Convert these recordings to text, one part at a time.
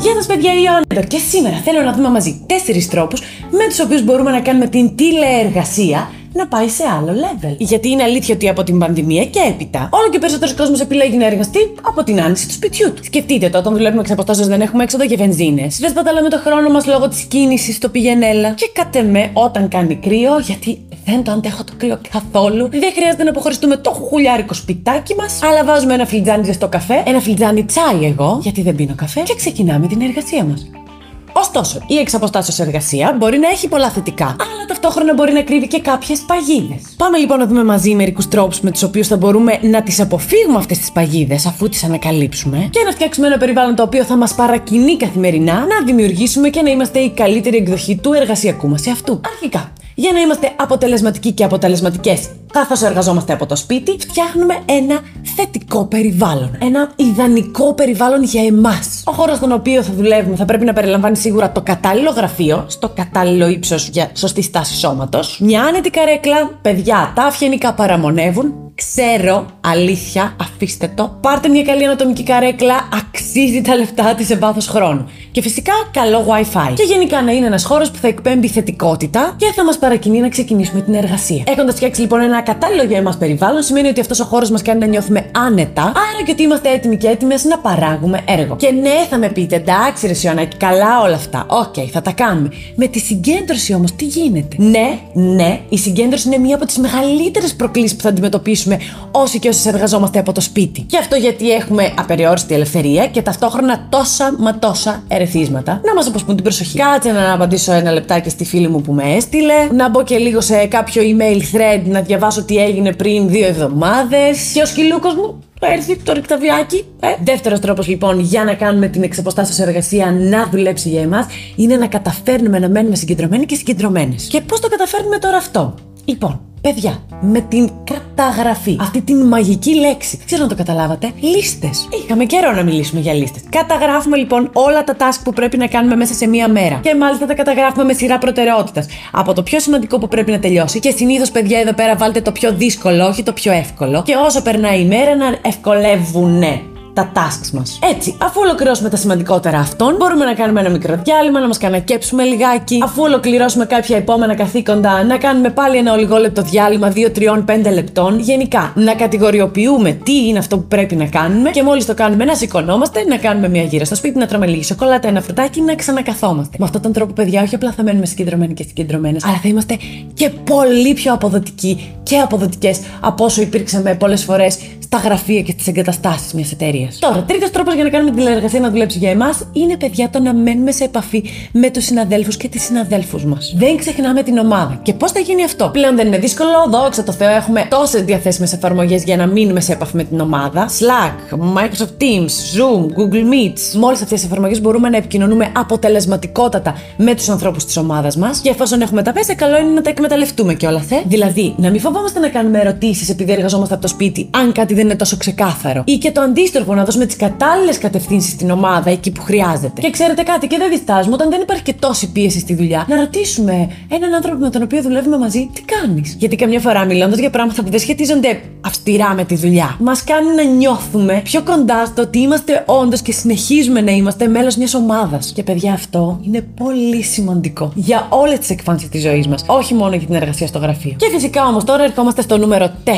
Γεια σας, παιδιά, η Ιωάννα εδώ. Και σήμερα θέλω να δούμε μαζί τέσσερις τρόπους με τους οποίους μπορούμε να κάνουμε την τηλεεργασία να πάει σε άλλο level. Γιατί είναι αλήθεια ότι από την πανδημία και έπειτα, όλο και περισσότερος κόσμος επιλέγει να εργαστεί από την άνοιξη του σπιτιού του. Σκεφτείτε το, όταν δουλεύουμε εξ αποστάσεως δεν έχουμε έξοδο για βενζίνες. Δεν σπαταλάμε το χρόνο μας λόγω της κίνησης στο πηγενέλα. Και κάτε με όταν κάνει κρύο, γιατί δεν το αντέχω το κρύο καθόλου. Δεν χρειάζεται να αποχωριστούμε το χουλιάρικο σπιτάκι μας, αλλά βάζουμε ένα φλιτζάνι ζεστό καφέ, ένα φλιτζάνι τσάι εγώ, γιατί δεν πίνω καφέ, και ξεκινάμε την εργασία μας. Ωστόσο, η εξαποστάσεως εργασία μπορεί να έχει πολλά θετικά, αλλά ταυτόχρονα μπορεί να κρύβει και κάποιες παγίδες. Πάμε λοιπόν να δούμε μαζί μερικούς τρόπους με τους οποίους θα μπορούμε να τις αποφύγουμε αυτές τις παγίδες αφού τις ανακαλύψουμε και να φτιάξουμε ένα περιβάλλον το οποίο θα μας παρακινεί καθημερινά να δημιουργήσουμε και να είμαστε η καλύτερη εκδοχή του εργασιακού μας εαυτού. Αρχικά, για να είμαστε αποτελεσματικοί και αποτελεσματικές καθώς εργαζόμαστε από το σπίτι, φτιάχνουμε ένα θετικό περιβάλλον. Ένα ιδανικό περιβάλλον για εμάς. Ο χώρος στον οποίο θα δουλεύουμε θα πρέπει να περιλαμβάνει σίγουρα το κατάλληλο γραφείο, στο κατάλληλο ύψος για σωστή στάση σώματος, μια άνετη καρέκλα, παιδιά, τα αυγενικά παραμονεύουν, Ξέρω, αλήθεια, αφήστε το. Πάρτε μια καλή ανατομική καρέκλα, αξίζει τα λεφτά της σε βάθος χρόνου. Και φυσικά καλό WiFi. Και γενικά να είναι ένας χώρος που θα εκπέμπει θετικότητα και θα μας παρακινεί να ξεκινήσουμε την εργασία. Έχοντας φτιάξει λοιπόν ένα κατάλληλο για εμάς περιβάλλον, σημαίνει ότι αυτός ο χώρος μας κάνει να νιώθουμε άνετα, άρα και ότι είμαστε έτοιμοι και έτοιμες να παράγουμε έργο. Και ναι, θα με πείτε, εντάξει, Ρε Σιωνάκη, καλά όλα αυτά. OK, okay, θα τα κάνουμε. Με τη συγκέντρωση όμως, τι γίνεται; Ναι, ναι, η συγκέντρωση είναι μία από τις μεγαλύτερες προκλήσεις που θα αντιμετωπίσουμε όσοι και όσε εργαζόμαστε από το σπίτι. Και αυτό γιατί έχουμε απεριόριστη ελευθερία και ταυτόχρονα τόσα μα τόσα ερεθίσματα να μας αποσπούν την προσοχή. Κάτσε να απαντήσω ένα λεπτάκι στη φίλη μου που με έστειλε, να μπω και λίγο σε κάποιο email thread να διαβάσω τι έγινε πριν δύο εβδομάδες. Και ο σκυλούκος μου έρθει το ρηκταβιάκι. Ε. Δεύτερος τρόπος λοιπόν για να κάνουμε την εξαποστάσεως εργασία να δουλέψει για εμάς είναι να καταφέρνουμε να μένουμε συγκεντρωμένοι και συγκεντρωμένες. Και πώς το καταφέρνουμε τώρα αυτό; Λοιπόν, Παιδιά, με την καταγραφή. Αυτή την μαγική λέξη. Ξέρω να το καταλάβατε. Λίστες. Είχαμε καιρό να μιλήσουμε για λίστες. Καταγράφουμε λοιπόν όλα τα task που πρέπει να κάνουμε μέσα σε μία μέρα. Και μάλιστα τα καταγράφουμε με σειρά προτεραιότητας. Από το πιο σημαντικό που πρέπει να τελειώσει. Και συνήθως, παιδιά, εδώ πέρα βάλτε το πιο δύσκολο, όχι το πιο εύκολο. Και όσο περνάει η μέρα να ευκολεύουνε τα tasks μας. Έτσι, αφού ολοκληρώσουμε τα σημαντικότερα αυτών, μπορούμε να κάνουμε ένα μικρό διάλειμμα, να μας κανακέψουμε λιγάκι. Αφού ολοκληρώσουμε κάποια επόμενα καθήκοντα, να κάνουμε πάλι ένα ολιγόλεπτο διάλειμμα 2-3-5 λεπτών. Γενικά, να κατηγοριοποιούμε τι είναι αυτό που πρέπει να κάνουμε και μόλις το κάνουμε να σηκωνόμαστε, να κάνουμε μια γύρα στο σπίτι, να τρώμε λίγη σοκολάτα, ένα φρουτάκι, να ξανακαθόμαστε. Με αυτόν τον τρόπο, παιδιά, όχι απλά θα μένουμε συγκεντρωμένοι και συγκεντρωμένες, αλλά θα είμαστε και πολύ πιο αποδοτικοί και αποδοτικές από όσο υπήρξαμε πολλές φορές στα γραφεία και στις εγκαταστάσεις μιας εταιρείας. Τώρα, τρίτος τρόπος για να κάνουμε την τηλεεργασία να δουλέψει για εμάς είναι, παιδιά, το να μένουμε σε επαφή με τους συναδέλφους και τις συναδέλφους μας. Δεν ξεχνάμε την ομάδα. Και πώς θα γίνει αυτό; Πλέον δεν είναι δύσκολο, δόξα τω Θεώ, έχουμε τόσες διαθέσιμες εφαρμογές για να μείνουμε σε επαφή με την ομάδα. Slack, Microsoft Teams, Zoom, Google Meets. Με όλες αυτές τις εφαρμογές μπορούμε να επικοινωνούμε αποτελεσματικότατα με τους ανθρώπους της ομάδας μας. Και εφόσον έχουμε τα πέσα, καλό είναι να τα εκμεταλλευτούμε κιόλας, θε. Δηλαδή, να μην φοβόμαστε να κάνουμε ερωτήσεις επειδή εργαζόμαστε από το σπίτι, αν κάτι δεν είναι τόσο ξεκάθαρο. Ή και το αντίστροφο, να δώσουμε τις κατάλληλες κατευθύνσεις στην ομάδα εκεί που χρειάζεται. Και ξέρετε κάτι, και δεν διστάζουμε όταν δεν υπάρχει και τόση πίεση στη δουλειά, να ρωτήσουμε έναν άνθρωπο με τον οποίο δουλεύουμε μαζί, τι κάνεις; Γιατί καμιά φορά μιλώντας για πράγματα που δεν σχετίζονται αυστηρά με τη δουλειά, μας κάνει να νιώθουμε πιο κοντά στο ότι είμαστε όντως και συνεχίζουμε να είμαστε μέλος μιας ομάδας. Και παιδιά, αυτό είναι πολύ σημαντικό για όλες τις εκφάνσεις της ζωής μας, όχι μόνο για την εργασία στο γραφείο. Και φυσικά όμως τώρα ερχόμαστε στο νούμερο 4,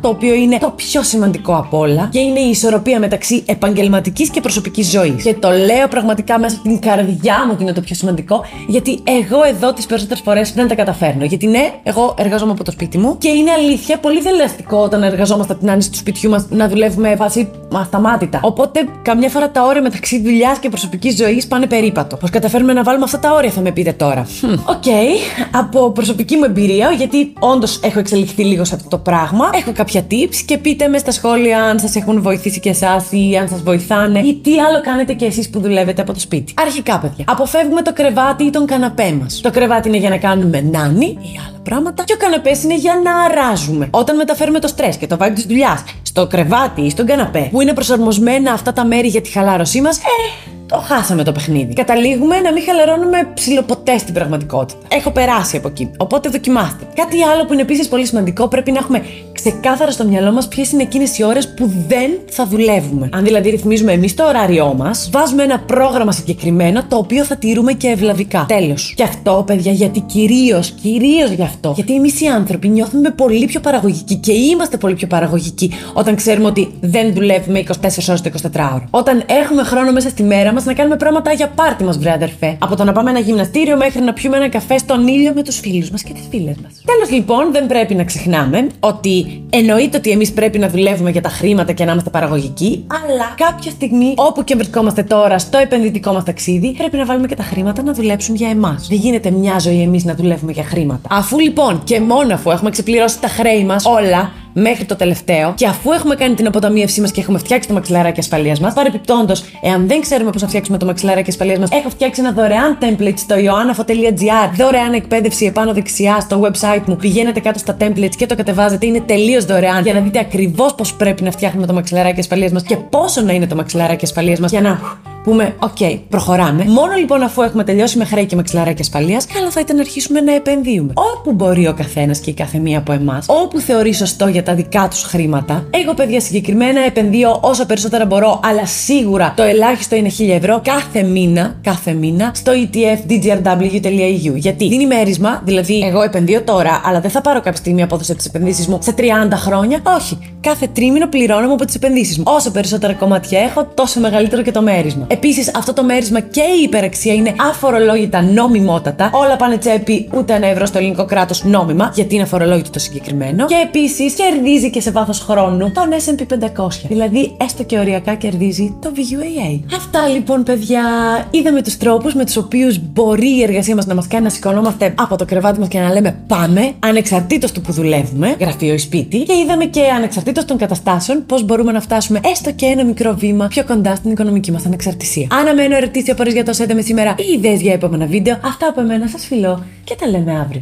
το οποίο είναι το πιο σημαντικό από όλα και είναι η ισορροπία μεταξύ επαγγελματικής και προσωπικής ζωής. Και το λέω πραγματικά μέσα από την καρδιά μου ότι είναι το πιο σημαντικό, γιατί εγώ εδώ τις περισσότερες φορές δεν τα καταφέρνω. Γιατί ναι, εγώ εργάζομαι από το σπίτι μου και είναι αλήθεια πολύ δελεαστικό όταν εργαζόμαστε από την άνεση του σπιτιού μας να δουλεύουμε βασικά ασταμάτητα. Οπότε καμιά φορά τα όρια μεταξύ δουλειάς και προσωπικής ζωής πάνε περίπατο. Πώς καταφέρουμε να βάλουμε αυτά τα όρια, θα με πείτε τώρα. OK, okay. από προσωπική μου εμπειρία, γιατί όντως έχω εξελιχθεί λίγο σε αυτό το πράγμα, έχω κάποια tips και πείτε με στα σχόλια αν σας έχουν βοηθήσει και εσάς ή αν σας βοηθάνε ή τι άλλο κάνετε και εσείς που δουλεύετε από το σπίτι. Αρχικά, παιδιά, αποφεύγουμε το κρεβάτι ή τον καναπέ μας. Το κρεβάτι είναι για να κάνουμε νάνι ή άλλα πράγματα και ο καναπές είναι για να αράζουμε. Όταν μεταφέρουμε το στρες και το vibe της δουλειάς στο κρεβάτι ή στον καναπέ, που είναι προσαρμοσμένα αυτά τα μέρη για τη χαλάρωσή μας, ε, το χάσαμε το παιχνίδι. Καταλήγουμε να μην χαλαρώνουμε ψηλοποτέ στην πραγματικότητα. Έχω περάσει από εκεί, οπότε δοκιμάστε. Κάτι άλλο που είναι επίσης πολύ σημαντικό, πρέπει να έχουμε ξεκάθαρα στο μυαλό μας ποιες είναι εκείνες οι ώρες που δεν θα δουλεύουμε. Αν δηλαδή ρυθμίζουμε εμείς το ωράριό μας, βάζουμε ένα πρόγραμμα συγκεκριμένο το οποίο θα τηρούμε και ευλαβικά. Τέλος. Και αυτό, παιδιά, γιατί κυρίως, κυρίως γι' αυτό. Γιατί εμείς οι άνθρωποι νιώθουμε πολύ πιο παραγωγικοί και είμαστε πολύ πιο παραγωγικοί όταν ξέρουμε ότι δεν δουλεύουμε 24 ώρες το 24ωρο. Όταν έχουμε χρόνο μέσα στη μέρα μας να κάνουμε πράγματα για πάρτι μας, βρε αδερφέ. Από το να πάμε ένα γυμναστήριο μέχρι να πιούμε ένα καφέ στον ήλιο με τους φίλους μας και τις φίλες μας. Τέλος λοιπόν, δεν πρέπει να ξεχνάμε ότι εννοείται ότι εμείς πρέπει να δουλεύουμε για τα χρήματα και να είμαστε παραγωγικοί, αλλά κάποια στιγμή, όπου και βρισκόμαστε τώρα στο επενδυτικό μας ταξίδι, πρέπει να βάλουμε και τα χρήματα να δουλέψουν για εμάς. Δεν γίνεται μια ζωή εμείς να δουλεύουμε για χρήματα. Αφού λοιπόν και μόνο αφού έχουμε ξεπληρώσει τα χρέη μας όλα, μέχρι το τελευταίο. Και αφού έχουμε κάνει την αποταμίευσή μας και έχουμε φτιάξει το μαξιλαράκι ασφαλείας μας, παρεπιπτόντως, εάν δεν ξέρουμε πώς να φτιάξουμε το μαξιλαράκι ασφαλείας μας, έχω φτιάξει ένα δωρεάν template στο ioannafo.gr, δωρεάν εκπαίδευση επάνω δεξιά στο website μου. Πηγαίνετε κάτω στα templates και το κατεβάζετε, είναι τελείως δωρεάν για να δείτε ακριβώς πώς πρέπει να φτιάχνουμε το μαξιλαράκι ασφαλείας μας και πόσο να είναι το μαξιλαράκι ασφαλείας μας για να πούμε, OK, προχωράμε. Μόνο λοιπόν αφού έχουμε τελειώσει με χρέη και με ξυλαράκια ασφαλείας, καλό θα ήταν να αρχίσουμε να επενδύουμε. Όπου μπορεί ο καθένας και η καθεμία από εμάς, όπου θεωρεί σωστό για τα δικά τους χρήματα. Εγώ, παιδιά, συγκεκριμένα επενδύω όσο περισσότερα μπορώ, αλλά σίγουρα το ελάχιστο είναι 1000 ευρώ κάθε μήνα, κάθε μήνα στο ETF dgrw.eu. Γιατί δίνει μέρισμα, δηλαδή εγώ επενδύω τώρα, αλλά δεν θα πάρω κάποια στιγμή απόδοση από τις επενδύσεις μου σε 30 χρόνια. Όχι. Κάθε τρίμηνο πληρώνω από τις επενδύσεις μου. Όσο περισσότερα κομμάτια έχω, τόσο μεγαλύτερο και το μέρισμα. Επίσης, αυτό το μέρισμα και η υπεραξία είναι αφορολόγητα νομιμότατα. Όλα πάνε τσέπη, ούτε ένα ευρώ στο ελληνικό κράτος νόμιμα, γιατί είναι αφορολόγητο το συγκεκριμένο. Και επίσης κερδίζει και σε βάθος χρόνου τον SP 500. Δηλαδή, έστω και οριακά κερδίζει το VUAA. Αυτά λοιπόν, παιδιά. Είδαμε τους τρόπους με τους οποίους μπορεί η εργασία μας να μας κάνει να σηκωνόμαστε από το κρεβάτι μας και να λέμε πάμε, ανεξαρτήτως του που δουλεύουμε, γραφείο ή σπίτι. Και είδαμε και ανεξαρτήτως των καταστάσεων πώς μπορούμε να φτάσουμε έστω και ένα μικρό βήμα πιο κοντά στην οικονομική μας ανεξαρτησία. Αναμένω ερωτήσει απορίε για το σέντε με σήμερα ή ιδέες για επόμενα βίντεο. Αυτά από εμένα σας φιλώ και τα λέμε αύριο.